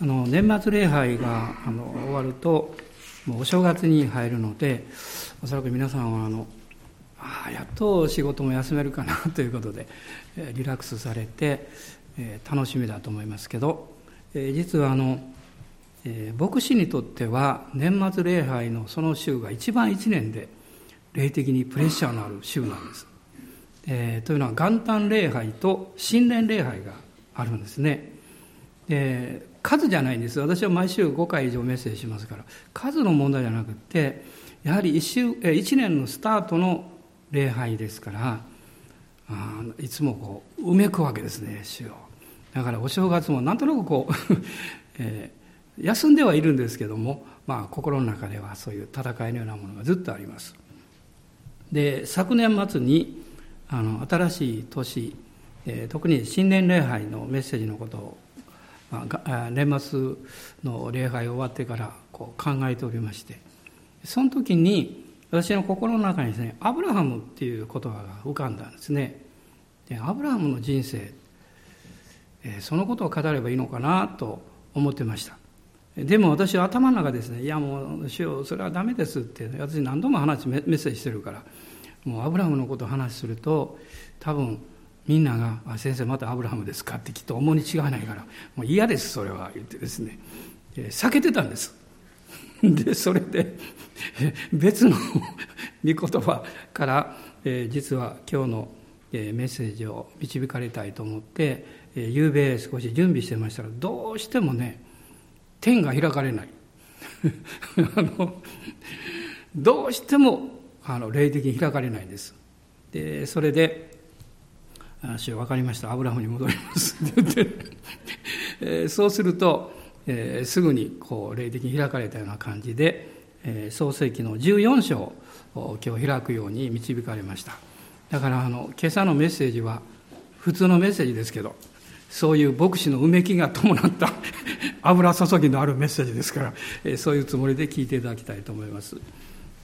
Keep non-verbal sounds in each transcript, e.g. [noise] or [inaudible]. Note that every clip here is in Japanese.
あの年末礼拝があの終わるともうお正月に入るのでおそらく皆さんはあのああやっと仕事も休めるかなということでリラックスされて、えー、楽しみだと思いますけど、えー、実はあの、えー、牧師にとっては年末礼拝のその週が一番一年で霊的にプレッシャーのある週なんです。えー、というのは元旦礼拝と新年礼拝があるんですね。で数じゃないんです。私は毎週5回以上メッセージしますから。数の問題じゃなくてやはり 1, 週1年のスタートの礼拝ですからあいつもこう埋めくわけですね主を。だからお正月もなんとなくこう、[laughs] えー、休んではいるんですけども、まあ、心の中ではそういう戦いのようなものがずっとあります。で昨年末にあの新しい年、えー、特に新年礼拝のメッセージのことをまあ、年末の礼拝終わってからこう考えておりましてその時に私の心の中にですねアブラハムっていう言葉が浮かんだんですね。でアブラハムの人生、えそのことを語ればいいのかなと思ってました。でも私は頭の中ですねいやもう主よそれはダメですって私何度も話メッセージしてるからもうアブラハムのことを話すると多分みんなが「先生またアブラハムですか?」ってきっと思うに違いないから「もう嫌ですそれは」言ってですね。え避けてたんです。[laughs] でそれで [laughs] 別の [laughs] 御言葉から、え実は今日の、えメッセージを導かれたいと思って、え夕べ少し準備してましたらどうしてもね天が開かれない。あのどうしてもあの霊的に開かれないんです。でそれで主分かりました。アブラハムに戻ります。って言って、えー、そうすると、えー、すぐにこう霊的に開かれたような感じで、えー、創世紀の14章を今日開くように導かれました。だからあの今朝のメッセージは普通のメッセージですけどそういう牧師のうめきが伴った [laughs] 油注ぎのあるメッセージですから、えー、そういうつもりで聞いていただきたいと思います、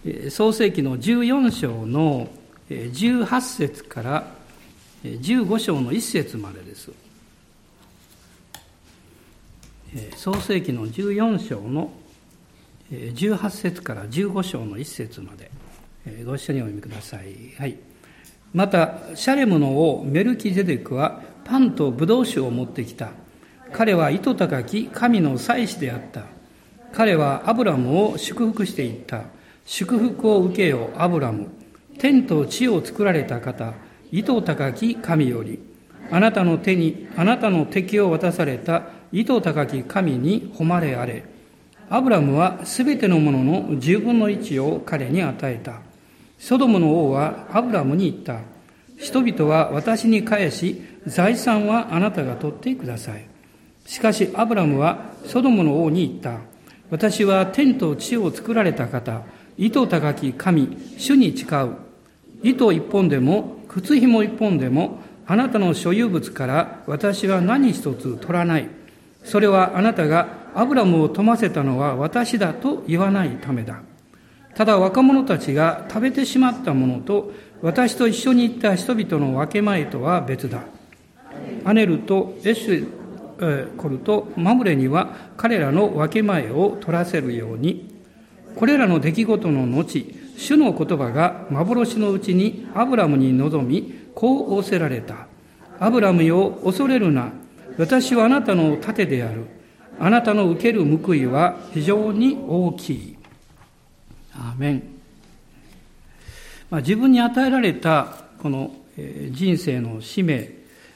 えー、創世紀の14章の18節から15章の1節までです。創世紀の14章の18節から15章の1節までご一緒にお読みください。はい。また、シャレムの王メルキゼデクはパンとブドウ酒を持ってきた。彼は糸高き神の祭司であった。彼はアブラムを祝福していった。祝福を受けよ、アブラム。天と地を作られた方。糸高き神より、あなたの手に、あなたの敵を渡された糸高き神に誉れあれ。アブラムはすべてのものの十分の一を彼に与えた。ソドムの王はアブラムに言った。人々は私に返し、財産はあなたが取ってください。しかしアブラムはソドムの王に言った。私は天と地を作られた方、糸高き神、主に誓う。糸一本でも靴紐一本でもあなたの所有物から私は何一つ取らない。それはあなたがアブラムを富ませたのは私だと言わないためだ。ただ若者たちが食べてしまったものと私と一緒に行った人々の分け前とは別だ。アネルとエシュコルとマムレには彼らの分け前を取らせるように、これらの出来事の後、主の言葉が幻のうちにアブラムに臨み、こう仰せられた。アブラムよ、恐れるな。私はあなたの盾である。あなたの受ける報いは非常に大きい。アーメン。まあ、自分に与えられたこの人生の使命、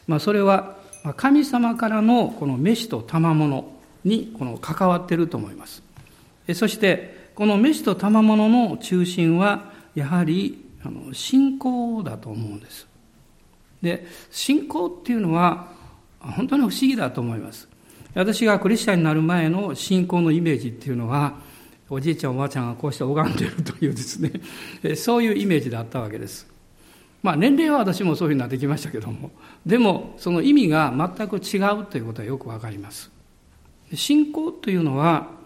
まあ、それは神様からのこの飯と賜物にこの関わっていると思います。そしてこの飯と賜物の中心はやはりあの信仰だと思うんです。で信仰っていうのは本当に不思議だと思います。私がクリスチャンになる前の信仰のイメージっていうのはおじいちゃんおばあちゃんがこうして拝んでるというですねそういうイメージだったわけです。まあ年齢は私もそういうふうになってきましたけどもでもその意味が全く違うということはよくわかります。信仰というのは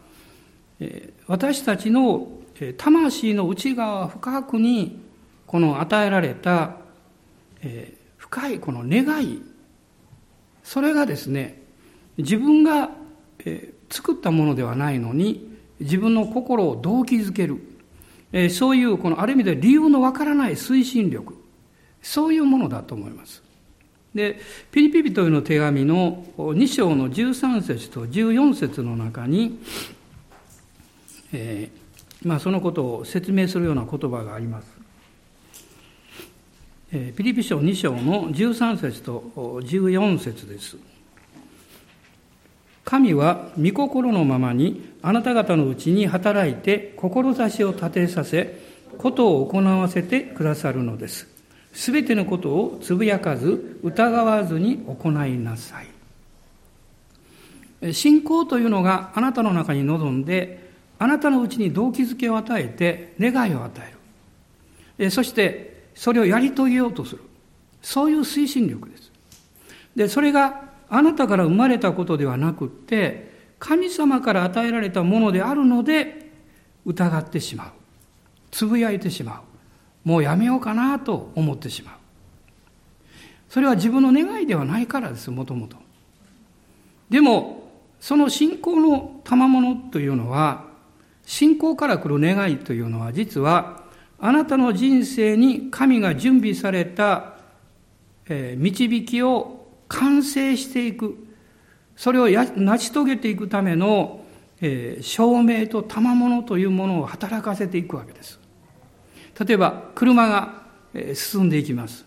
私たちの魂の内側深くにこの与えられた深いこの願いそれがですね自分が、作ったものではないのに自分の心を動機づける、そういうこのある意味で理由のわからない推進力そういうものだと思います。でピリピ人への手紙の2章の13節と14節の中に、えーまあ、そのことを説明するような言葉がありますピリピ書2章の13節と14節です。神は御心のままにあなた方のうちに働いて志を立てさせ、ことを行わせてくださるのです。すべてのことをつぶやかず、疑わずに行いなさい。信仰というのがあなたの中に臨んで、あなたのうちに動機づけを与えて、願いを与える。そしてそれをやり遂げようとする。そういう推進力です。で、それがあなたから生まれたことではなくって、神様から与えられたものであるので、疑ってしまう。つぶやいてしまう。もうやめようかなと思ってしまう。それは自分の願いではないからです、もともと。でも、その信仰の賜物というのは、信仰から来る願いというのは、実はあなたの人生に神が準備された、え導きを完成していく、それを成し遂げていくための、え証明と賜物というものを働かせていくわけです。例えば、車が進んでいきます。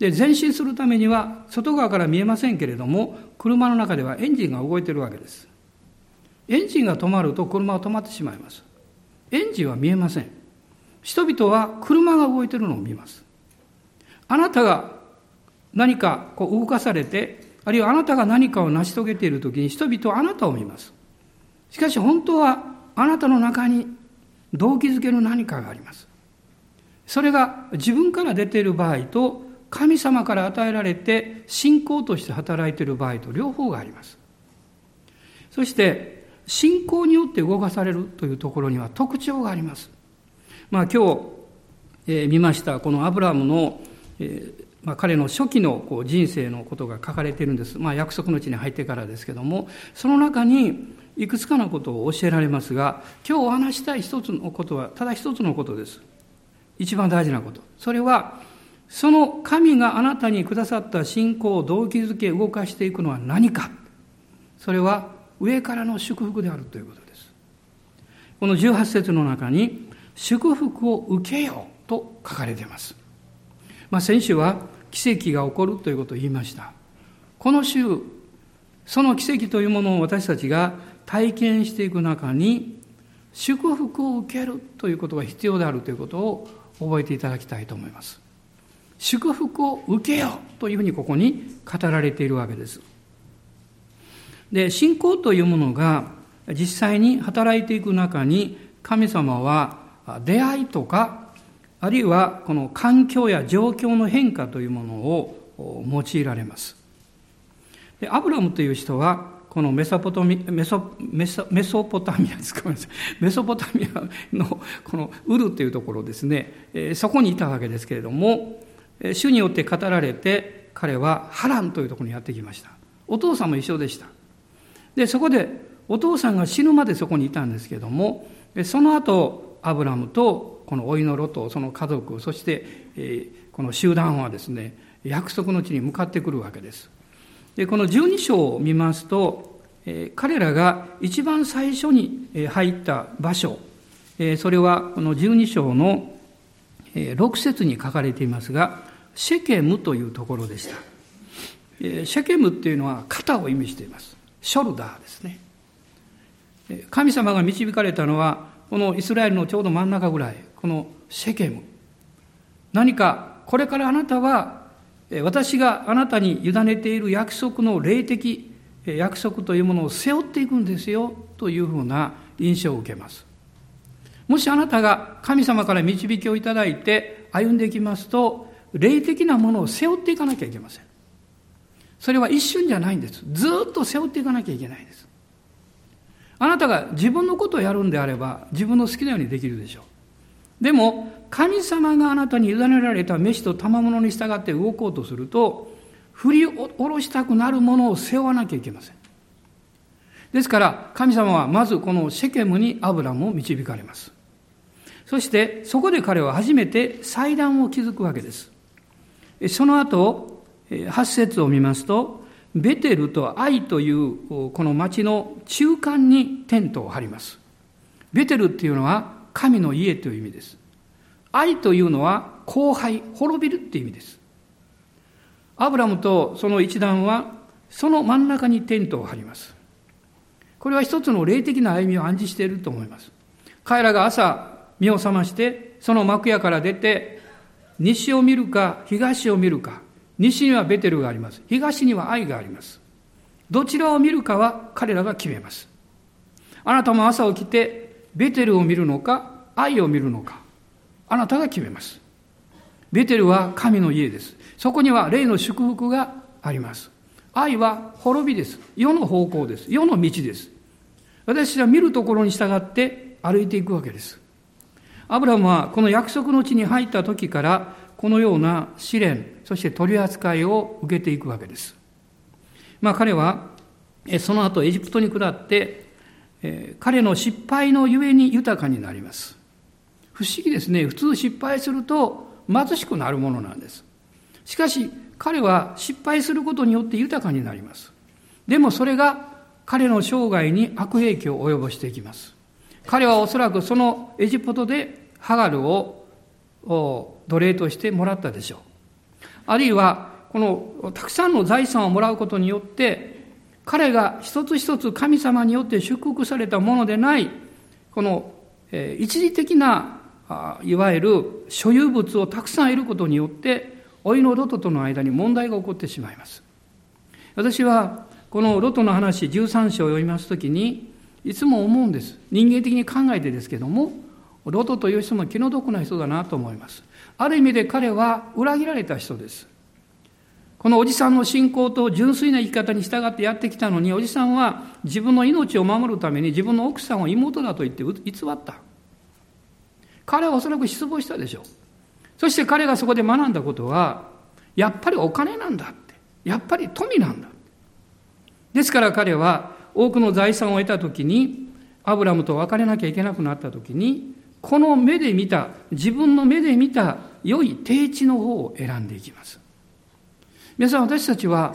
で、前進するためには、外側から見えませんけれども、車の中ではエンジンが動いているわけです。エンジンが止まると車は止まってしまいます。エンジンは見えません。人々は車が動いているのを見ます。あなたが何かこう動かされて、あるいはあなたが何かを成し遂げているときに人々はあなたを見ます。しかし本当はあなたの中に動機づけの何かがあります。それが自分から出ている場合と神様から与えられて信仰として働いている場合と両方があります。そして信仰によって動かされるというところには特徴があります。まあ、今日、えー、見ましたこのアブラムの、えーまあ、彼の初期のこう人生のことが書かれているんです、まあ、約束の地に入ってからですけどもその中にいくつかのことを教えられますが今日お話したい一つのことはただ一つのことです。一番大事なこと。それはその神があなたにくださった信仰を動機づけ動かしていくのは何か。それは上からの祝福であるということですこの18節の中に祝福を受けようと書かれています。まあ、先週は奇跡が起こるということを言いました。この週、その奇跡というものを私たちが体験していく中に、祝福を受けるということが必要であるということを覚えていただきたいと思います。祝福を受けようというふうにここに語られているわけです。で、信仰というものが実際に働いていく中に神様は出会いとか、あるいはこの環境や状況の変化というものを用いられます。でアブラムという人は、このメソポトミメソメソメソポタミアですかメソポタミアのこのウルというところですね、そこにいたわけですけれども、主によって語られて、彼はハランというところにやってきました。お父さんも一緒でした。で、そこでお父さんが死ぬまでそこにいたんですけども、その後、アブラムとこの老いのロとその家族そして、この集団はですね約束の地に向かってくるわけです。でこの12章を見ますと、彼らが一番最初に入った場所、それはこの12章の6節に書かれていますがシェケムというところでした。シェケムっていうのは肩を意味しています。ショルダーですね神様が導かれたのはこのイスラエルのちょうど真ん中ぐらい、このシェケム。何か、これからあなたは、私があなたに委ねている約束の霊的約束というものを背負っていくんですよ、というふうな印象を受けます。もしあなたが神様から導きをいただいて歩んでいきますと、霊的なものを背負っていかなきゃいけません。それは一瞬じゃないんです。ずっと背負っていかなきゃいけないんです。あなたが自分のことをやるんであれば、自分の好きなようにできるでしょう。でも、神様があなたに委ねられた飯と賜物に従って動こうとすると、振り下ろしたくなるものを背負わなきゃいけません。ですから神様はまずこのシェケムにアブラムを導かれます。そしてそこで彼は初めて祭壇を築くわけです。その後、8節を見ますと、ベテルとアイというこの町の中間にテントを張ります。ベテルっていうのは神の家という意味です。愛というのは荒廃、滅びるっていう意味です。アブラムとその一団はその真ん中にテントを張ります。これは一つの霊的な歩みを暗示していると思います。彼らが朝目を覚まして、その幕屋から出て、西を見るか東を見るか、西にはベテルがあります。東には愛があります。どちらを見るかは彼らが決めます。あなたも朝起きて、ベテルを見るのか、愛を見るのか、あなたが決めます。ベテルは神の家です。そこには霊の祝福があります。愛は滅びです。世の方向です。世の道です。私は見るところに従って歩いていくわけです。アブラムはこの約束の地に入った時からこのような試練、そして取り扱いを受けていくわけです。まあ彼はその後エジプトに下って、彼の失敗のゆえに豊かになります。不思議ですね。普通失敗すると貧しくなるものなんです。しかし彼は失敗することによって豊かになります。でもそれが彼の生涯に悪影響を及ぼしていきます。彼はおそらくそのエジプトでハガルを奴隷としてもらったでしょう。あるいは、このたくさんの財産をもらうことによって、彼が一つ一つ神様によって祝福されたものでない、この、え一時的ないわゆる所有物をたくさん得ることによって、老いのロトとの間に問題が起こってしまいます。私は、このロトの話、13章を読みますときに、いつも思うんです。人間的に考えてですけども、ロトという人も気の毒な人だなと思います。ある意味で彼は裏切られた人です。このおじさんの信仰と純粋な生き方に従ってやってきたのに、おじさんは自分の命を守るために自分の奥さんを妹だと言って偽った。彼はおそらく失望したでしょう。そして彼がそこで学んだことは、やっぱりお金なんだって。やっぱり富なんだ。ですから彼は多くの財産を得た時に、アブラムと別れなきゃいけなくなった時に、この目で見た、自分の目で見た良い定地の方を選んでいきます。皆さん私たちは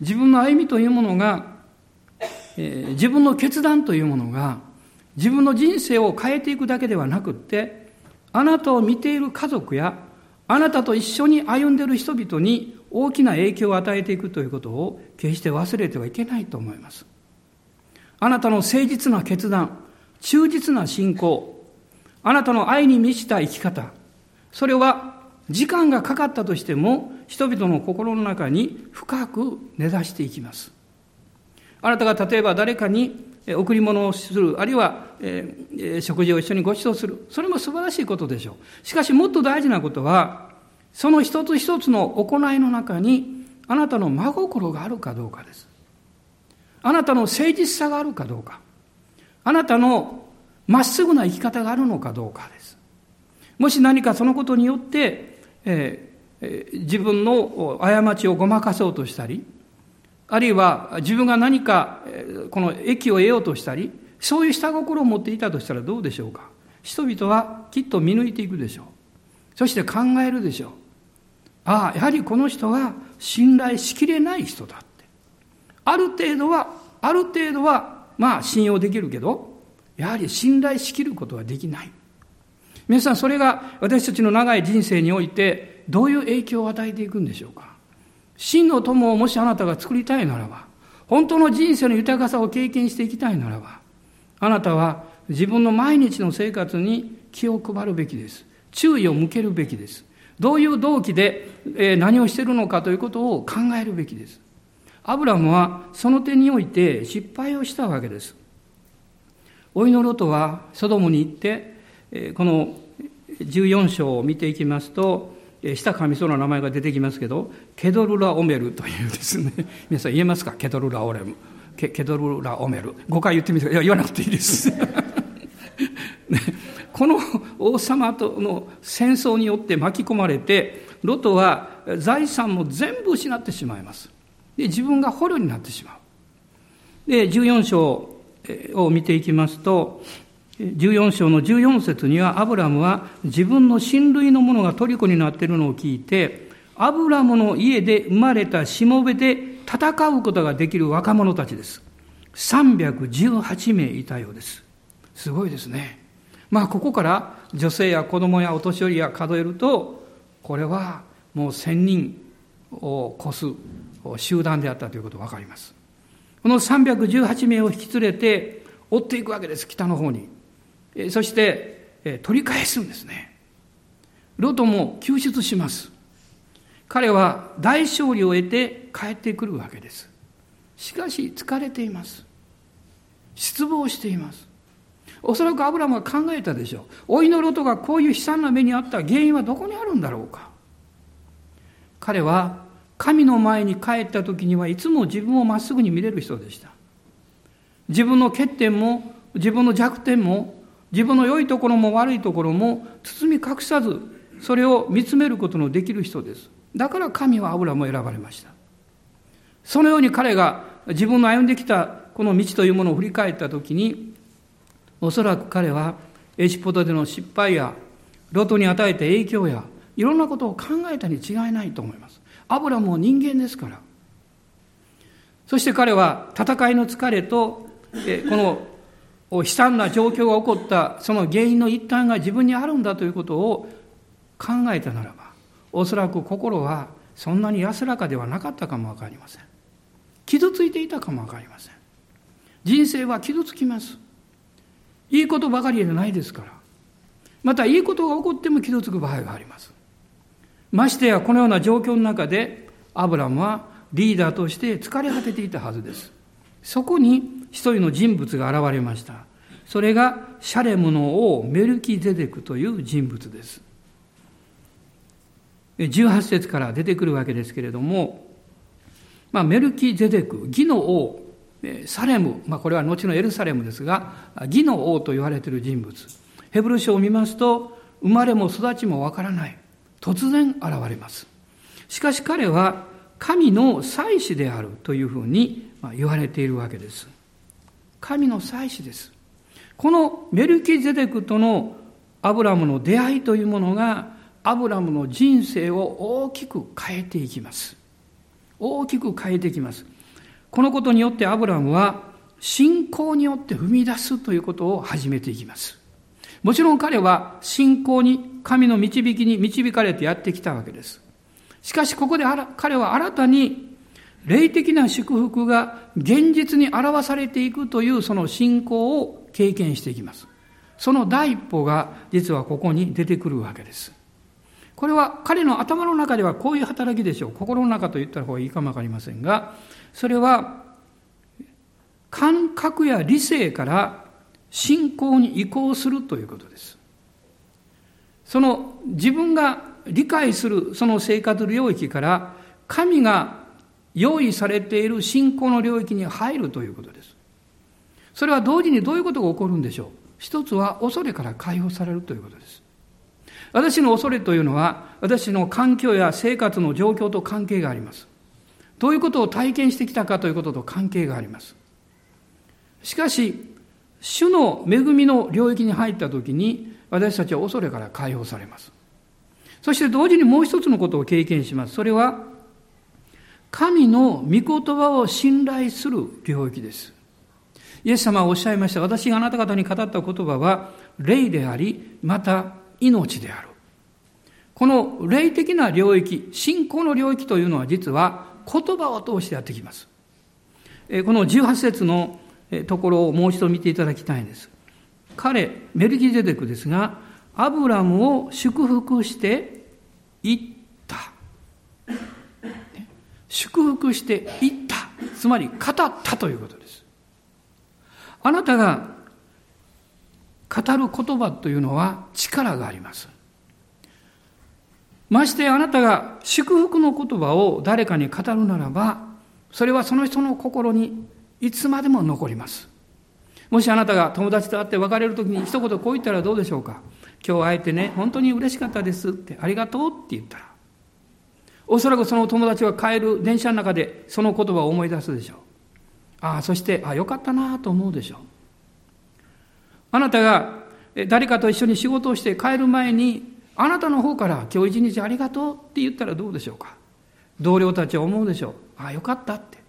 自分の歩みというものが、えー、自分の決断というものが自分の人生を変えていくだけではなくってあなたを見ている家族やあなたと一緒に歩んでいる人々に大きな影響を与えていくということを決して忘れてはいけないと思います。あなたの誠実な決断、忠実な信仰、あなたの愛に満ちた生き方、それは時間がかかったとしても人々の心の中に深く根ざしていきます。あなたが例えば誰かに贈り物をする、あるいは、え、食事を一緒にご馳走する。それも素晴らしいことでしょう。しかしもっと大事なことは、その一つ一つの行いの中に、あなたの真心があるかどうかです。あなたの誠実さがあるかどうか。あなたのまっすぐな生き方があるのかどうかです。もし何かそのことによって、えー、自分の過ちをごまかそうとしたり、あるいは自分が何かこの益を得ようとしたり、そういう下心を持っていたとしたらどうでしょうか？人々はきっと見抜いていくでしょう。そして考えるでしょう。ああ、やはりこの人は信頼しきれない人だって。ある程度は、ある程度は、まあ信用できるけど、やはり信頼しきることはできない。皆さん、それが私たちの長い人生において、どういう影響を与えていくんでしょうか。真の友をもしあなたが作りたいならば、本当の人生の豊かさを経験していきたいならば、あなたは自分の毎日の生活に気を配るべきです。注意を向けるべきです。どういう動機で何をしているのかということを考えるべきです。アブラムはその点において失敗をしたわけです。おいのロトはソドムに行って、この14章を見ていきますと、下神その名前が出てきますけど、ケドルラオメルというですね、[laughs] 皆さん言えますか？ケドルラオレム。ケドルラオメル。5回言ってみていや、言わなくていいです。[laughs] この王様との戦争によって巻き込まれて、ロトは財産も全部失ってしまいます。で自分が捕虜になってしまうで、14章を見ていきますと、14章の14節には、アブラムは自分の親類の者が虜になっているのを聞いて、アブラムの家で生まれたしもべで戦うことができる若者たちです。318名いたようです。すごいですね。まあ、ここから女性や子供やお年寄りや数えると、これはもう1000人を超す集団であったということが分かります。この318名を引き連れて追っていくわけです、北の方に。そして、取り返すんですね。ロトも救出します。彼は大勝利を得て帰ってくるわけです。しかし疲れています。失望しています。おそらくアブラムは考えたでしょう。老いのロトがこういう悲惨な目にあった原因はどこにあるんだろうか。彼は神の前に帰った時にはいつも自分をまっすぐに見れる人でした。自分の欠点も自分の弱点も自分の良いところも悪いところも包み隠さずそれを見つめることのできる人です。だから神はアブラムを選ばれました。そのように彼が自分の歩んできたこの道というものを振り返った時におそらく彼はエジプトでの失敗やロトに与えた影響やいろんなことを考えたに違いないと思います。アブラムも人間ですから。そして彼は戦いの疲れと、この悲惨な状況が起こったその原因の一端が自分にあるんだということを考えたならば、おそらく心はそんなに安らかではなかったかもわかりません。傷ついていたかもわかりません。人生は傷つきます。いいことばかりじゃないですから。またいいことが起こっても傷つく場合があります。ましてやこのような状況の中でアブラムはリーダーとして疲れ果てていたはずです。そこに一人の人物が現れました。それがシャレムの王メルキゼデクという人物です。18節から出てくるわけですけれども、まあ、メルキゼデク、義の王、サレム、まあ、これは後のエルサレムですが、義の王と言われている人物。ヘブル書を見ますと、生まれも育ちもわからない。突然現れます。しかし彼は神の祭司であるというふうに言われているわけです。神の祭司です。このメルキゼデクとのアブラムの出会いというものがアブラムの人生を大きく変えていきます。大きく変えていきます。このことによってアブラムは信仰によって踏み出すということを始めていきます。もちろん彼は信仰に、神の導きに導かれてやってきたわけです。しかしここで彼は新たに霊的な祝福が現実に表されていくというその信仰を経験していきます。その第一歩が実はここに出てくるわけです。これは彼の頭の中ではこういう働きでしょう。心の中と言った方がいいかもわかりませんが、それは感覚や理性から信仰に移行するということです。その自分が理解するその生活領域から神が用意されている信仰の領域に入るということです。それは同時にどういうことが起こるんでしょう？一つは恐れから解放されるということです。私の恐れというのは私の環境や生活の状況と関係があります。どういうことを体験してきたかということと関係があります。しかし、主の恵みの領域に入った時に私たちは恐れから解放されます。そして同時にもう一つのことを経験します。それは神の御言葉を信頼する領域です。イエス様はおっしゃいました。私があなた方に語った言葉は霊であり、また命である。この霊的な領域、信仰の領域というのは実は言葉を通してやってきます。この18節のところをもう一度見ていただきたいんです。彼、メルキゼデクですが、アブラムを祝福して言った。祝福して言った。つまり語ったということです。あなたが語る言葉というのは力があります。ましてあなたが祝福の言葉を誰かに語るならば、それはその人の心にいつまでも残ります。もしあなたが友達と会って別れる時に一言こう言ったらどうでしょうか？今日会えてね、本当に嬉しかったですって、ありがとうって言ったら。おそらくその友達は帰る電車の中でその言葉を思い出すでしょう。ああ、そして、ああ、よかったなと思うでしょう。あなたが誰かと一緒に仕事をして帰る前に、あなたの方から今日一日ありがとうって言ったらどうでしょうか？同僚たちは思うでしょう。ああ、よかったって。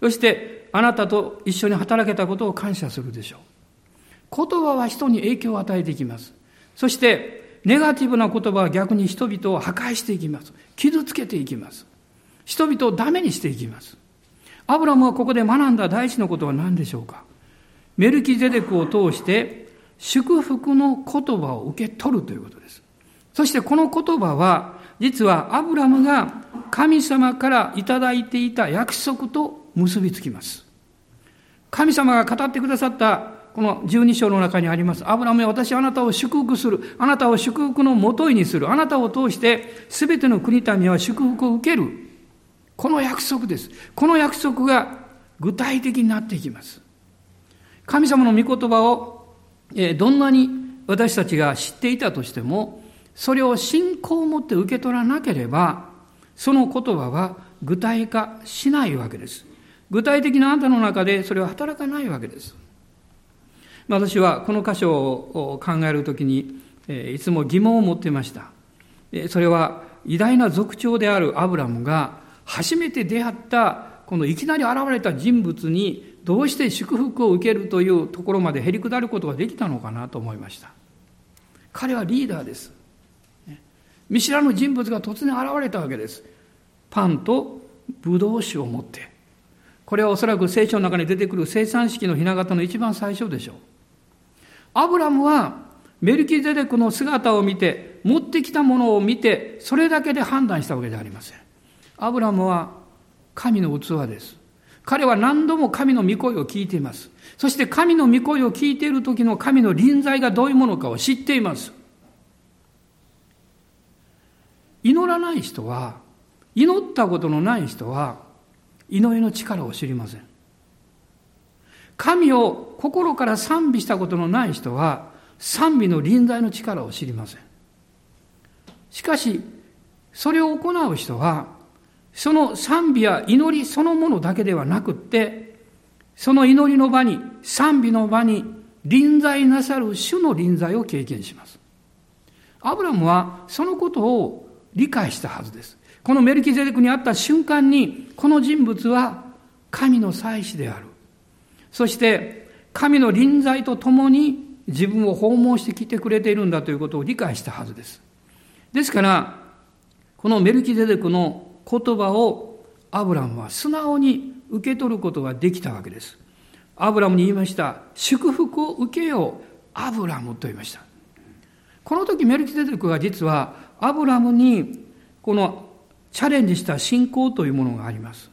そして、あなたと一緒に働けたことを感謝するでしょう。言葉は人に影響を与えていきます。そして、ネガティブな言葉は逆に人々を破壊していきます。傷つけていきます。人々をダメにしていきます。アブラムはここで学んだ第一のことは何でしょうか？メルキゼデクを通して祝福の言葉を受け取るということです。そしてこの言葉は実はアブラムが神様からいただいていた約束と結びつきます。神様が語ってくださったこの十二章の中にあります。アブラムは私はあなたを祝福する。あなたを祝福のもといにする。あなたを通して全ての国民は祝福を受ける。この約束です。この約束が具体的になっていきます。神様の御言葉をどんなに私たちが知っていたとしても、それを信仰を持って受け取らなければ、その言葉は具体化しないわけです。具体的なあなたの中でそれは働かないわけです。私はこの箇所を考えるときに、いつも疑問を持っていました。それは偉大な族長であるアブラムが初めて出会ったこのいきなり現れた人物にどうして祝福を受けるというところまでへりくだることができたのかなと思いました。彼はリーダーです。見知らぬ人物が突然現れたわけです。パンとブドウ酒を持って。これはおそらく聖書の中に出てくる生産式の雛形の一番最初でしょう。アブラムはメルキゼデクの姿を見て、持ってきたものを見て、それだけで判断したわけではありません。アブラムは神の器です。彼は何度も神の御声を聞いています。そして神の御声を聞いている時の神の臨在がどういうものかを知っています。祈らない人は、祈ったことのない人は、祈りの力を知りません。神を心から賛美したことのない人は、賛美の臨在の力を知りません。しかし、それを行う人は、その賛美や祈りそのものだけではなくって、その祈りの場に、賛美の場に、臨在なさる主の臨在を経験します。アブラムはそのことを理解したはずです。このメルキゼデクに会った瞬間に、この人物は神の祭司である。そして、神の臨在とともに自分を訪問してきてくれているんだということを理解したはずです。ですから、このメルキゼデクの言葉をアブラムは素直に受け取ることができたわけです。アブラムに言いました。祝福を受けよう。アブラムと言いました。この時メルキゼデクは実はアブラムにこのチャレンジした信仰というものがあります。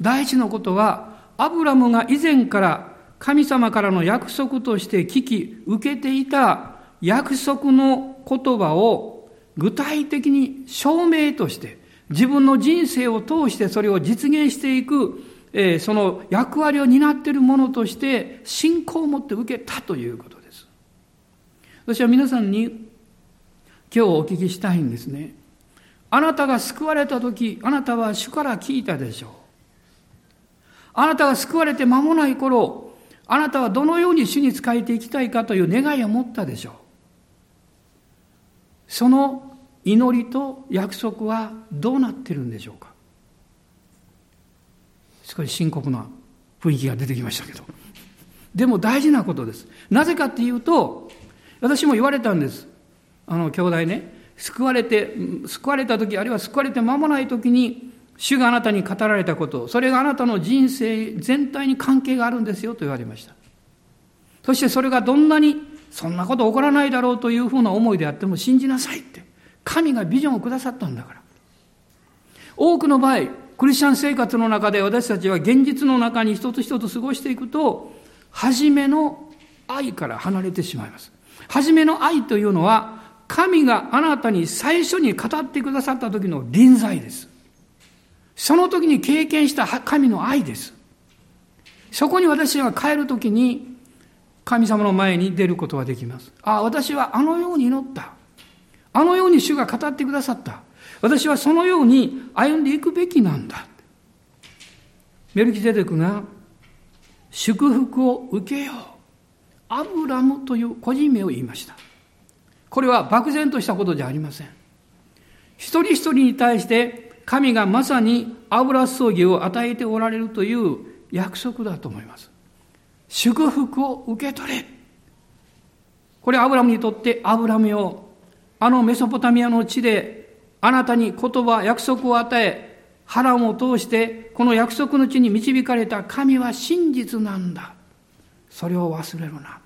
第一のことは、アブラムが以前から神様からの約束として聞き、受けていた約束の言葉を具体的に証明として自分の人生を通してそれを実現していく、えー、その役割を担っているものとして信仰を持って受けたということです。私は皆さんに今日お聞きしたいんですね。あなたが救われた時、あなたは主から聞いたでしょう。あなたが救われて間もない頃、あなたはどのように主に仕えていきたいかという願いを持ったでしょう。その祈りと約束はどうなってるんでしょうか。少し深刻な雰囲気が出てきましたけど。でも大事なことです。なぜかっていうと私も言われたんです。あの兄弟ね。救われて救われた時あるいは救われて間もない時に主があなたに語られたことそれがあなたの人生全体に関係があるんですよと言われましたそしてそれがどんなにそんなこと起こらないだろうというふうな思いであっても信じなさいって神がビジョンをくださったんだから。多くの場合、クリスチャン生活の中で私たちは現実の中に一つ一つ過ごしていくと、初めの愛から離れてしまいます。初めの愛というのは、神があなたに最初に語ってくださった時の臨在です。その時に経験した神の愛です。そこに私は帰る時に神様の前に出ることができます。ああ、私はあのように祈った。あのように主が語ってくださった。私はそのように歩んでいくべきなんだ。メルキゼデクが祝福を受けよう。アブラムという個人名を言いました。これは漠然としたことじゃありません。一人一人に対して神がまさに油葬儀を与えておられるという約束だと思います。祝福を受け取れ。これアブラムにとってアブラムよ、あのメソポタミアの地であなたに言葉、約束を与え、波乱を通してこの約束の地に導かれた神は真実なんだ。それを忘れるな。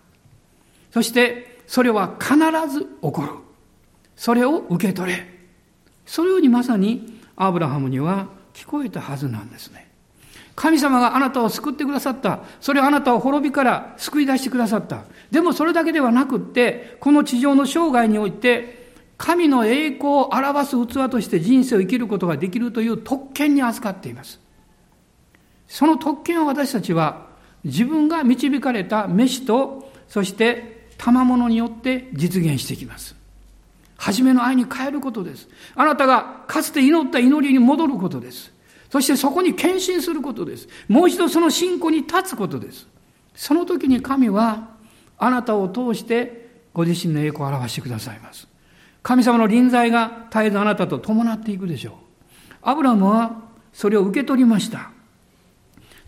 そしてそれは必ず起こる。それを受け取れ。そのようにまさにアブラハムには聞こえたはずなんですね。神様があなたを救ってくださった。それはあなたを滅びから救い出してくださった。でもそれだけではなくって、この地上の生涯において、神の栄光を表す器として人生を生きることができるという特権に預かっています。その特権を私たちは自分が導かれた飯と、そして賜物によって実現してきます。初めの愛に変えることです。あなたがかつて祈った祈りに戻ることです。そしてそこに献身することです。もう一度その信仰に立つことです。その時に神はあなたを通してご自身の栄光を表してくださいます。神様の臨在が絶えずあなたと伴っていくでしょう。アブラムはそれを受け取りました。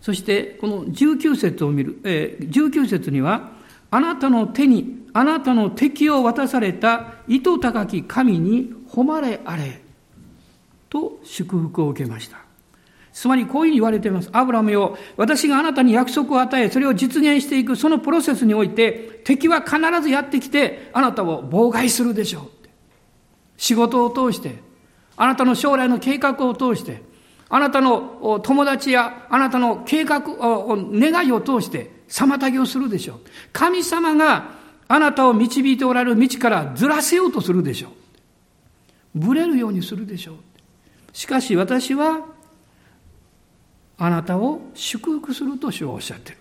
そしてこの19節を見る、えー、19節には、あなたの手にあなたの敵を渡された糸高き神に誉れあれと祝福を受けました。つまりこういうふうに言われています。アブラムよ、私があなたに約束を与え、それを実現していくそのプロセスにおいて、敵は必ずやってきて、あなたを妨害するでしょう。仕事を通して、あなたの将来の計画を通して、あなたの友達やあなたの計画、願いを通して妨げをするでしょう。神様があなたを導いておられる道からずらせようとするでしょう。ぶれるようにするでしょう。しかし私はあなたを祝福すると主はおっしゃっている。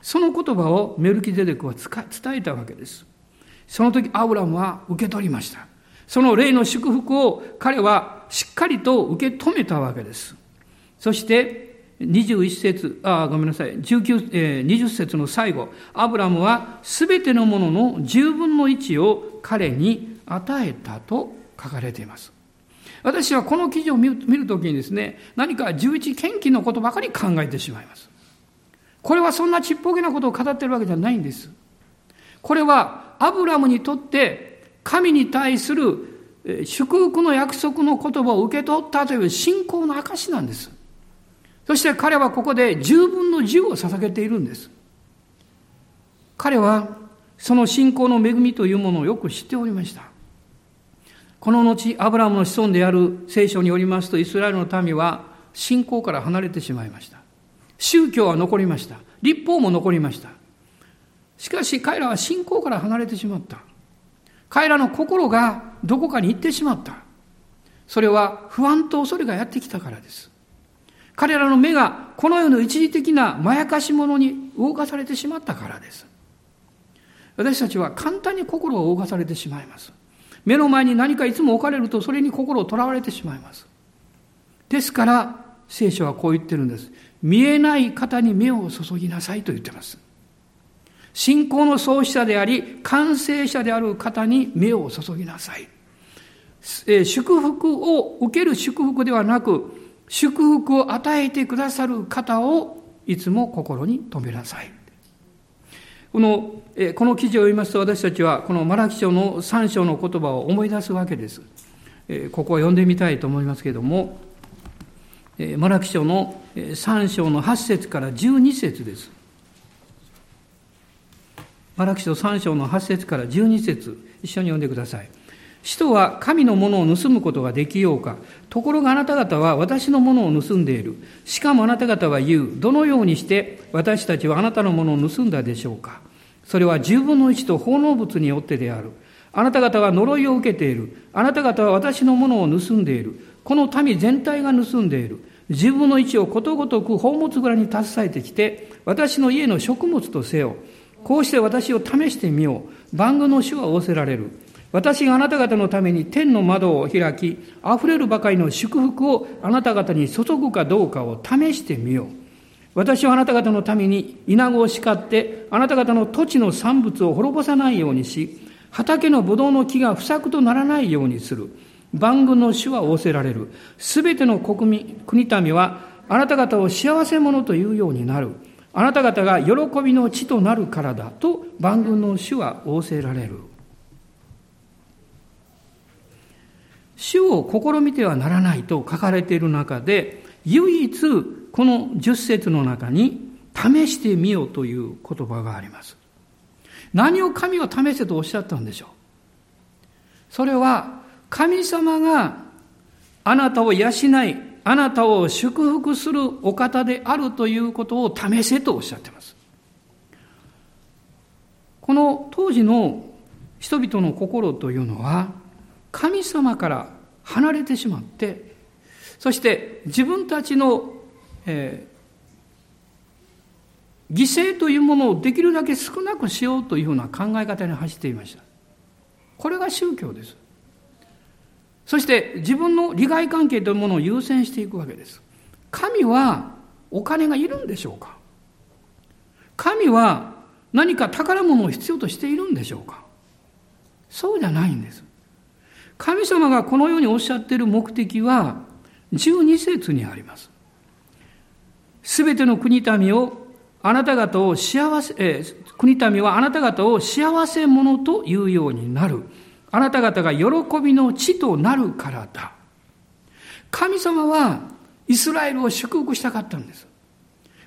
その言葉をメルキゼデクは伝えたわけです。その時アブラムは受け取りました。その霊の祝福を彼はしっかりと受け止めたわけです。そして、21節、あ、ごめんなさい、19、えー、20節の最後、アブラムはすべてのものの10分の1を彼に与えたと書かれています。私はこの記事を見るときにですね、何か十一献金のことばかり考えてしまいます。これはそんなちっぽけなことを語ってるわけじゃないんです。これはアブラムにとって神に対する祝福の約束の言葉を受け取ったという信仰の証なんです。そして彼はここで十分の十を捧げているんです。彼はその信仰の恵みというものをよく知っておりました。この後、アブラムの子孫である聖書によりますと、イスラエルの民は信仰から離れてしまいました。宗教は残りました。立法も残りました。しかし彼らは信仰から離れてしまった。彼らの心がどこかに行ってしまった。それは不安と恐れがやってきたからです。彼らの目がこの世の一時的なまやかし者に動かされてしまったからです。私たちは簡単に心を動かされてしまいます。目の前に何かいつも置かれるとそれに心をとらわれてしまいます。ですから聖書はこう言ってるんです。見えない方に目を注ぎなさいと言ってます。信仰の創始者であり、完成者である方に目を注ぎなさい。祝福を受ける祝福ではなく、祝福を与えてくださる方をいつも心に留めなさい。この、えこの記事を読みますと私たちはこのマラキ書の3章の言葉を思い出すわけです。えここを読んでみたいと思いますけれども、えマラキ書の3章の8節から12節です。マラキ書3章の8節から12節一緒に読んでください。使徒は神のものを盗むことができようか。ところがあなた方は私のものを盗んでいる。しかもあなた方は言う。どのようにして私たちはあなたのものを盗んだでしょうか。それは十分の一と奉納物によってである。あなた方は呪いを受けている。あなた方は私のものを盗んでいる。この民全体が盗んでいる。十分の一をことごとく宝物蔵に携えてきて、私の家の食物とせよ。こうして私を試してみよう。万軍の主は仰せられる。私があなた方のために天の窓を開き、溢れるばかりの祝福をあなた方に注ぐかどうかを試してみよう。私はあなた方のために稲子を叱って、あなた方の土地の産物を滅ぼさないようにし、畑のブドウの木が不作とならないようにする。万軍の主は仰せられる。すべての国民、国民は、あなた方を幸せ者というようになる。あなた方が喜びの地となるからだと万軍の主は仰せられる。主を試みてはならないと書かれている中で、唯一この十節の中に試してみようという言葉があります。何を神は試せとおっしゃったんでしょう？それは神様があなたを養い、あなたを祝福するお方であるということを試せとおっしゃっています。この当時の人々の心というのは神様から離れてしまってそして自分たちの、えー、犠牲というものをできるだけ少なくしようというふうな考え方に走っていました。これが宗教です。そして自分の利害関係というものを優先していくわけです。神はお金がいるんでしょうか？神は何か宝物を必要としているんでしょうか？そうじゃないんです。神様がこのようにおっしゃっている目的は12節にあります。すべての国民をあなた方を幸せ、えー、国民はあなた方を幸せ者というようになる。あなた方が喜びの地となるからだ。神様はイスラエルを祝福したかったんです。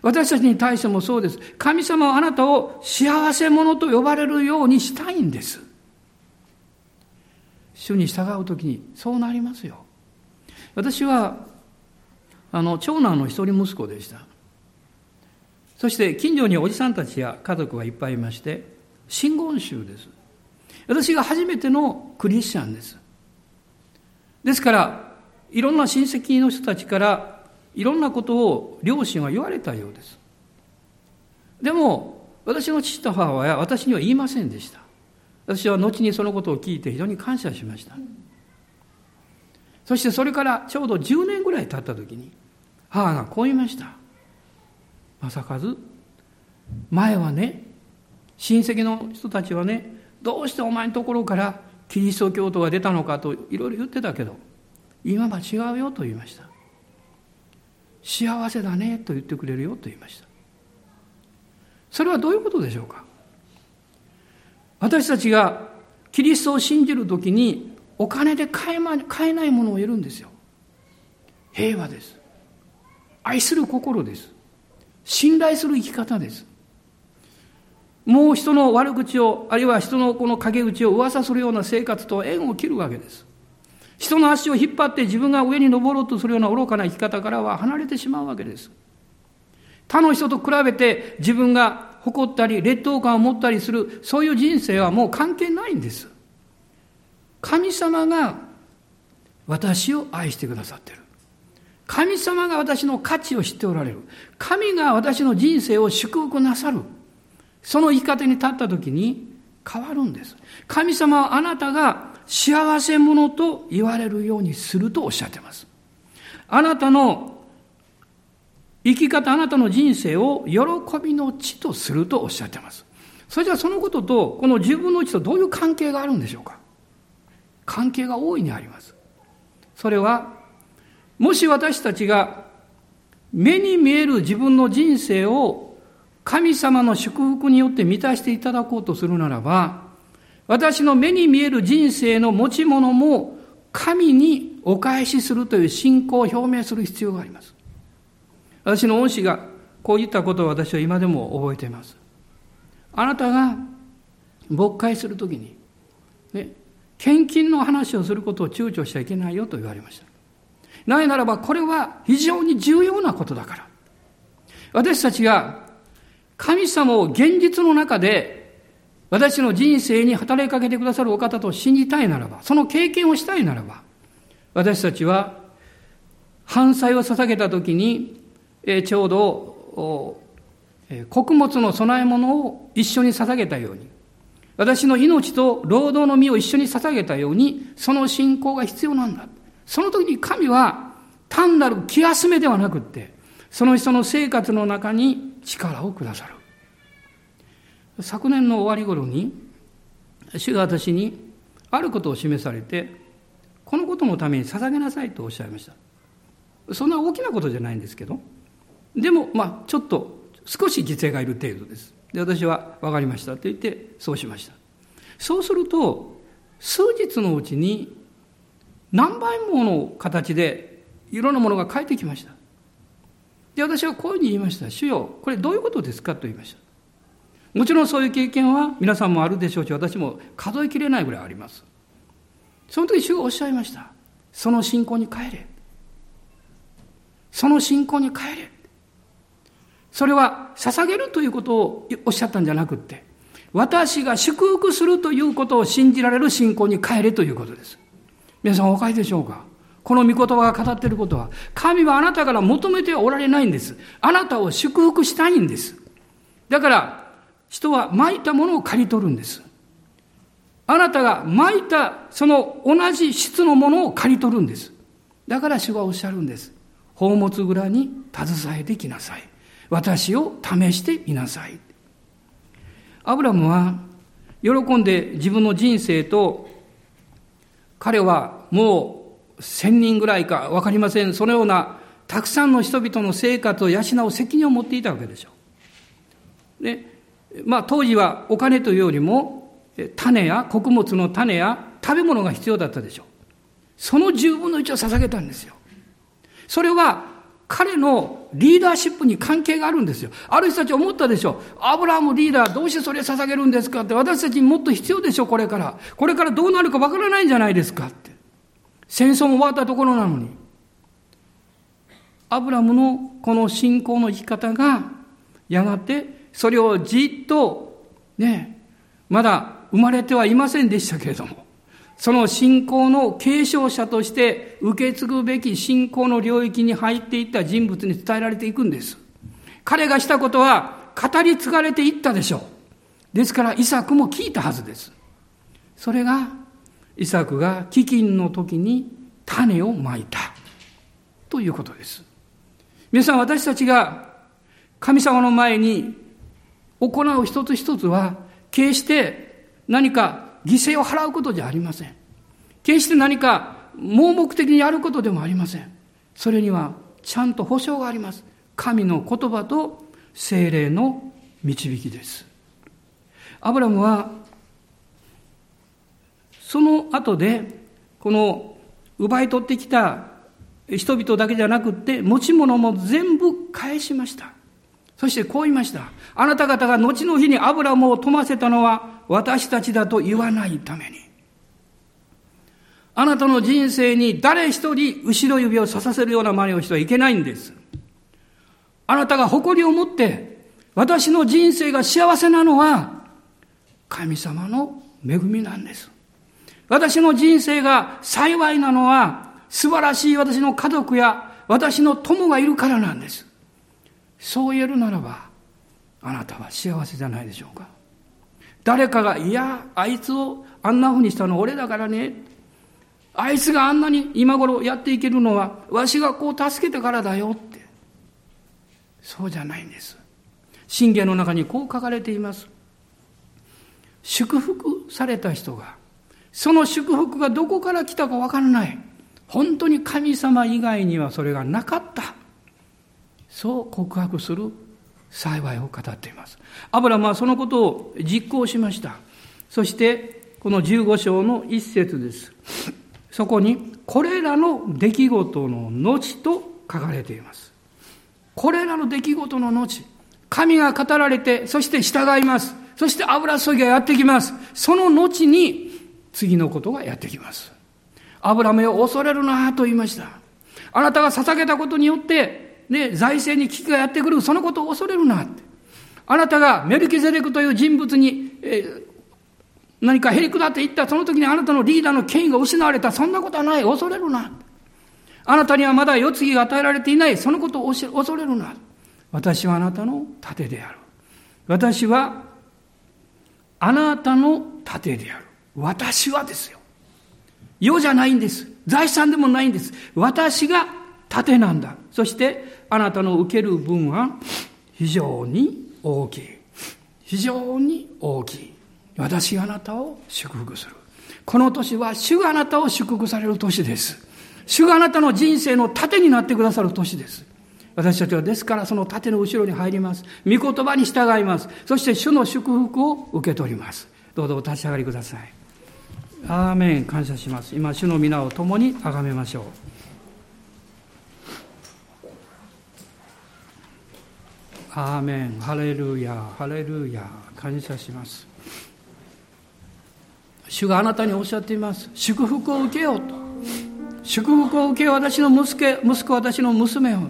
私たちに対してもそうです。神様はあなたを幸せ者と呼ばれるようにしたいんです。主に従うときにそうなりますよ。私は、あの、長男の一人息子でした。そして近所におじさんたちや家族がいっぱいいまして、真言宗です。私が初めてのクリスチャンです。ですから、いろんな親戚の人たちからいろんなことを両親は言われたようです。でも、私の父と母は私には言いませんでした。私は後にそのことを聞いて非常に感謝しました。そしてそれからちょうど10年ぐらい経った時に、母がこう言いました。正和、前はね、親戚の人たちはね、どうしてお前のところからキリスト教徒が出たのかといろいろ言ってたけど今は違うよと言いました幸せだねと言ってくれるよと言いましたそれはどういうことでしょうか？私たちがキリストを信じるときにお金で買え,、ま、買えないものを得るんですよ平和です愛する心です信頼する生き方ですもう人の悪口を、あるいは人のこの陰口を噂するような生活と縁を切るわけです。人の足を引っ張って自分が上に登ろうとするような愚かな生き方からは離れてしまうわけです。他の人と比べて自分が誇ったり劣等感を持ったりするそういう人生はもう関係ないんです。神様が私を愛してくださってる。神様が私の価値を知っておられる。神が私の人生を祝福なさる。その生き方に立った時に変わるんです。神様はあなたが幸せ者と言われるようにするとおっしゃってます。あなたの生き方、あなたの人生を喜びの地とするとおっしゃっています。それじゃあそのことと、この自分の地とどういう関係があるんでしょうか？関係が大いにあります。それは、もし私たちが目に見える自分の人生を神様の祝福によって満たしていただこうとするならば、私の目に見える人生の持ち物も神にお返しするという信仰を表明する必要があります。私の恩師がこう言ったことを私は今でも覚えています。あなたが牧会するときに、ね、献金の話をすることを躊躇しちゃいけないよと言われました。なぜならばこれは非常に重要なことだから。私たちが神様を現実の中で私の人生に働きかけてくださるお方と信じたいならば、その経験をしたいならば、私たちは反祭を捧げたときに、えちょうど、え穀物の供え物を一緒に捧げたように、私の命と労働の身を一緒に捧げたように、その信仰が必要なんだ。その時に神は単なる気休めではなくって、その人の生活の中に力をくださる。昨年の終わり頃に、主が私にあることを示されて、このことのために捧げなさいとおっしゃいました。そんな大きなことじゃないんですけど、でも、まあ、ちょっと少し犠牲がいる程度です。で、私は分かりましたと言って、そうしました。そうすると、数日のうちに何倍もの形でいろんなものが返ってきました。で、私はこういうふうに言いました。主よ、これどういうことですかと言いました。もちろんそういう経験は皆さんもあるでしょうし、私も数えきれないぐらいあります。その時主がおっしゃいました。その信仰に帰れ。その信仰に帰れ。それは捧げるということをおっしゃったんじゃなくって、私が祝福するということを信じられる信仰に帰れということです。皆さんお分かりでしょうか？この御言葉が語っていることは、神はあなたから求めておられないんです。あなたを祝福したいんです。だから、人は蒔いたものを刈り取るんです。あなたが蒔いたその同じ質のものを刈り取るんです。だから主はおっしゃるんです。宝物蔵に携えてきなさい。私を試してみなさい。アブラムは喜んで自分の人生と彼はもう千人ぐらいか分かりません。そのようなたくさんの人々の生活を養う責任を持っていたわけでしょう。で、まあ当時はお金というよりも種や穀物の種や食べ物が必要だったでしょう。その十分の一を捧げたんですよ。それは彼のリーダーシップに関係があるんですよ。ある人たち思ったでしょ。アブラハムリーダー、どうしてそれ捧げるんですかって、私たちにもっと必要でしょ、これから。これからどうなるかわからないんじゃないですかって。戦争も終わったところなのに。アブラムのこの信仰の生き方が、やがてそれをじっと、ね、まだ生まれてはいませんでしたけれども、その信仰の継承者として受け継ぐべき信仰の領域に入っていった人物に伝えられていくんです。彼がしたことは語り継がれていったでしょう。ですからイサクも聞いたはずです。それがイサクが飢饉の時に種をまいたということです。皆さん私たちが神様の前に行う一つ一つは決して何か犠牲を払うことじゃありません。決して何か盲目的にやることでもありません。それにはちゃんと保証があります。神の言葉と精霊の導きです。アブラムは、その後で、この奪い取ってきた人々だけじゃなくって、持ち物も全部返しました。そしてこう言いました。あなた方が後の日にアブラムを富ませたのは私たちだと言わないために。あなたの人生に誰一人後ろ指を刺させるような真似をしてはいけないんです。あなたが誇りを持って私の人生が幸せなのは神様の恵みなんです。私の人生が幸いなのは素晴らしい私の家族や私の友がいるからなんです。そう言えるならば、あなたは幸せじゃないでしょうか。誰かが、いや、あいつをあんな風にしたの俺だからね。あいつがあんなに今頃やっていけるのは、わしがこう助けてからだよって。そうじゃないんです。信玄の中にこう書かれています。祝福された人が、その祝福がどこから来たかわからない。本当に神様以外にはそれがなかった。そう告白する幸いを語っています。アブラムはそのことを実行しました。そして、この15章の一節です。そこに、これらの出来事の後と書かれています。これらの出来事の後、神が語られて、そして従います。そして油注ぎがやってきます。その後に、次のことがやってきます。アブラムを恐れるなと言いました。あなたが捧げたことによって、ね、財政に危機がやってくる、そのことを恐れるなって。あなたがメルキゼレクという人物に、えー、何かへりくだっていったその時にあなたのリーダーの権威が失われた。そんなことはない。恐れるな。あなたにはまだ世継ぎが与えられていない。そのことを恐れるな。私はあなたの盾である。私はあなたの盾である。私はですよ。世じゃないんです。財産でもないんです。私が盾なんだ。そしてあなたの受ける分は非常に大きい。非常に大きい。私があなたを祝福する。この年は主があなたを祝福される年です。主があなたの人生の盾になってくださる年です。私たちはですからその盾の後ろに入ります。御言葉に従います。そして主の祝福を受け取ります。どうぞお立ち上がりください。アーメン感謝します。今主の皆を共に崇めましょう。アーメンハレルヤハレルヤ感謝します。主があなたにおっしゃっています。祝福を受けようと。祝福を受けよう私の息子息子私の娘を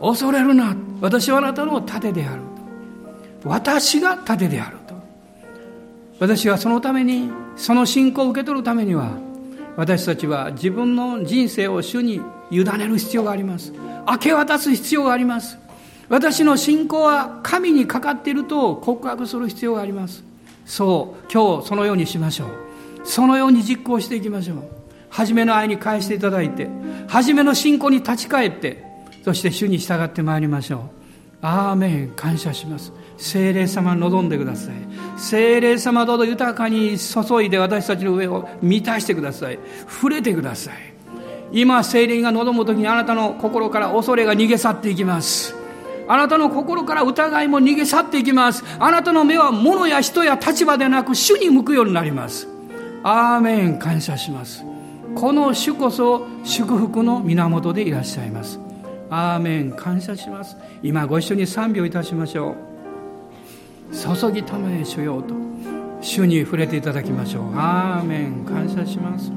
と。恐れるな私はあなたの盾である私が盾であると。私はそのためにその信仰を受け取るためには私たちは自分の人生を主に委ねる必要があります。明け渡す必要があります。私の信仰は神にかかっていると告白する必要があります。そう今日そのようにしましょう。そのように実行していきましょう。初めの愛に返していただいて初めの信仰に立ち返ってそして主に従ってまいりましょう。アーメン。感謝します。精霊様望んでください。精霊様どうぞ豊かに注いで私たちの上を満たしてください。触れてください。今精霊が望む時にあなたの心から恐れが逃げ去っていきます。あなたの心から疑いも逃げ去っていきます。あなたの目は物や人や立場でなく主に向くようになります。アーメン感謝します。この主こそ祝福の源でいらっしゃいます。アーメン感謝します。今ご一緒に賛美をいたしましょう。注ぎたまえ主よと。主に触れていただきましょう。アーメン感謝します。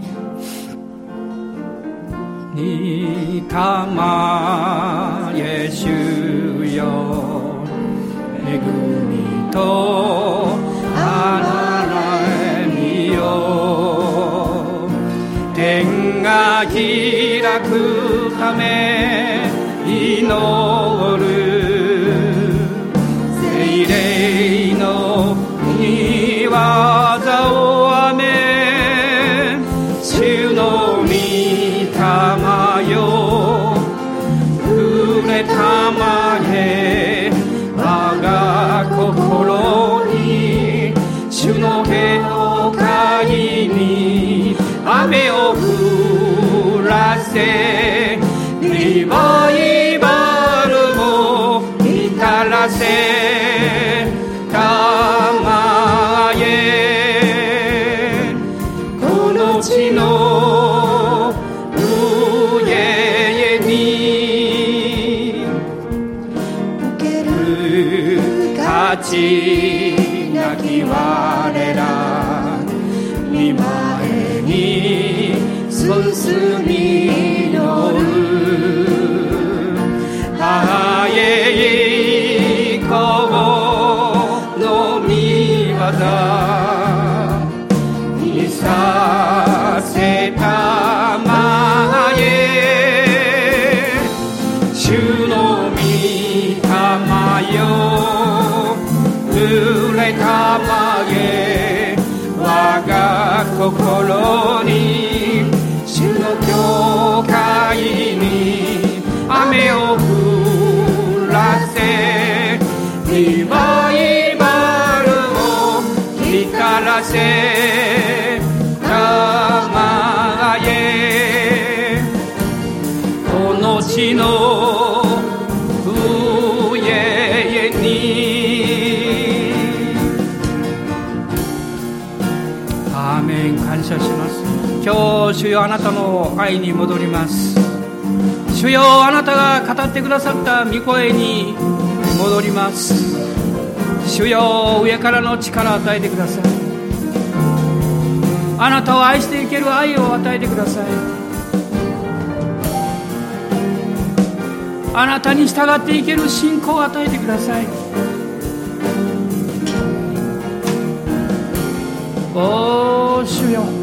にたまえ主よ恵みとあられみよ天が開くため祈る降主の御霊よ濡れたまえ我が心に主の教会に雨を降らせリバイバルを光らせたまえこの地の謝します。今日主よあなたの愛に戻ります。主よあなたが語ってくださった御声に戻ります。主よ上からの力を与えてください。あなたを愛していける愛を与えてください。あなたに従っていける信仰を与えてください。おー主よ。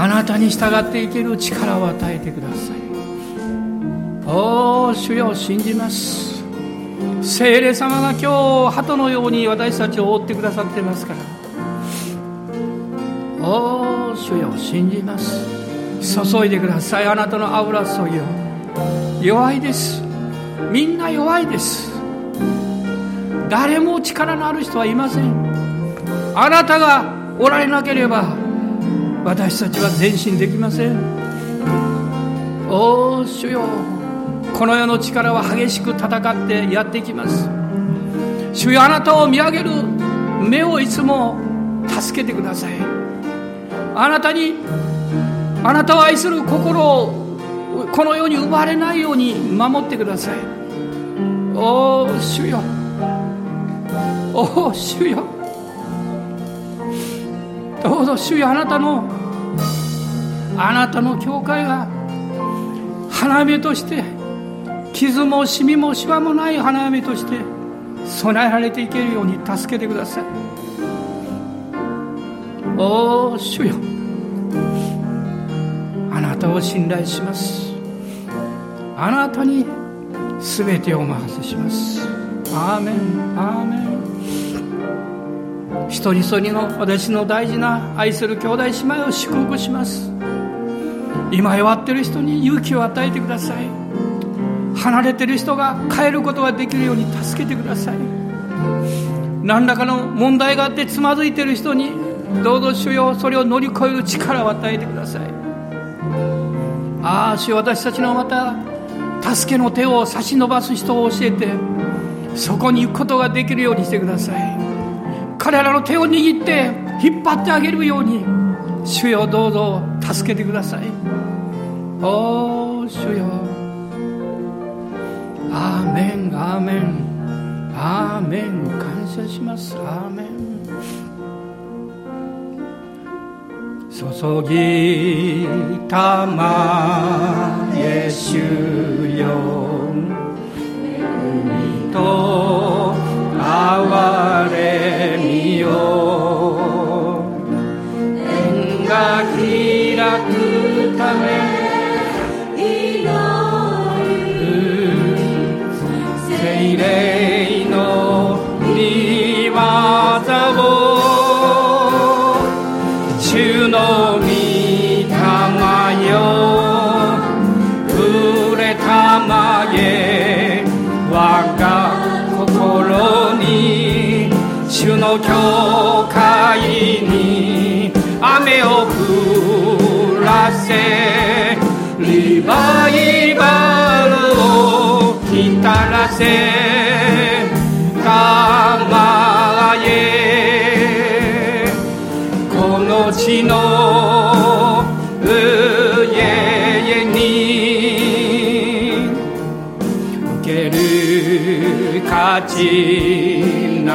あなたに従っていける力を与えてください。おお主よ信じます。聖霊様が今日鳩のように私たちを覆ってくださってますから。おお主よ信じます。注いでください。あなたの油注ぎを。弱いです。みんな弱いです。誰も力のある人はいません。あなたがおられなければ私たちは前進できません。おお主よ。この世の力は激しく戦ってやっていきます。主よあなたを見上げる。目をいつも助けてください。あなたにあなたを愛する心をこの世に奪われないように守ってください。おお主よ。おお主よ。どうぞ主よあなたのあなたの教会が花芽として傷もシミもシワもない花嫁として備えられていけるように助けてください。おお主よ。あなたを信頼します。あなたに全てをお任せします。アーメンアーメン。一人一人の私の大事な愛する兄弟姉妹を祝福します。今弱ってる人に勇気を与えてください。離れてる人が帰ることができるように助けてください。何らかの問題があってつまずいてる人にどうぞ主よそれを乗り越える力を与えてください。ああ主よ私たちのまた助けの手を差し伸ばす人を教えてそこに行くことができるようにしてください。彼らの手を握って引っ張ってあげるように主よどうぞ助けてください。おお主よ。アーメンアーメン。アーメン。感謝します。アーメン。注ぎたまえ主よ。海と哀れみよ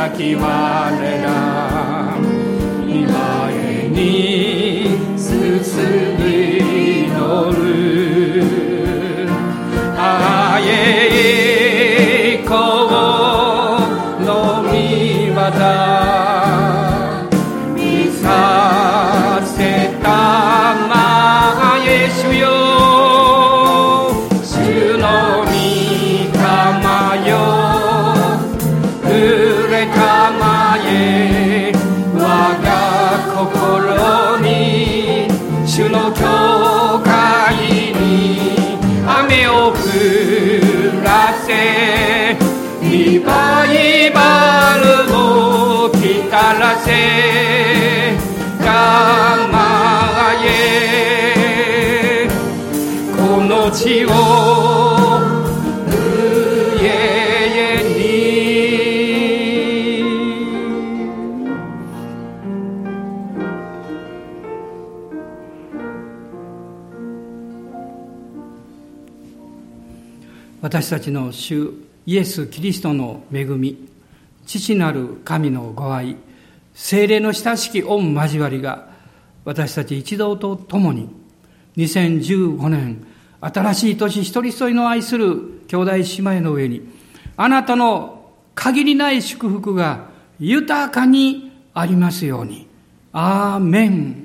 なき我ら。今へに進む。私たちの主イエス・キリストの恵み父なる神のご愛精霊の親しき御交わりが私たち一同と共に2015年新しい年一人一人の愛する兄弟姉妹の上にあなたの限りない祝福が豊かにありますように。アーメン。